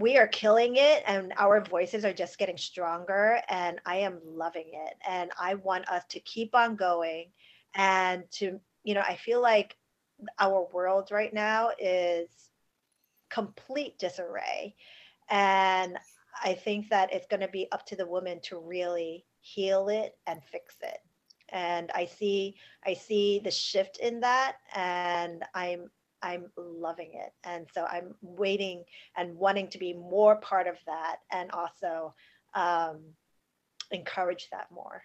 we are killing it and our voices are just getting stronger and i am loving it and i want us to keep on going and to you know i feel like our world right now is complete disarray and i think that it's going to be up to the woman to really heal it and fix it and i see i see the shift in that and i'm i'm loving it and so i'm waiting and wanting to be more part of that and also um encourage that more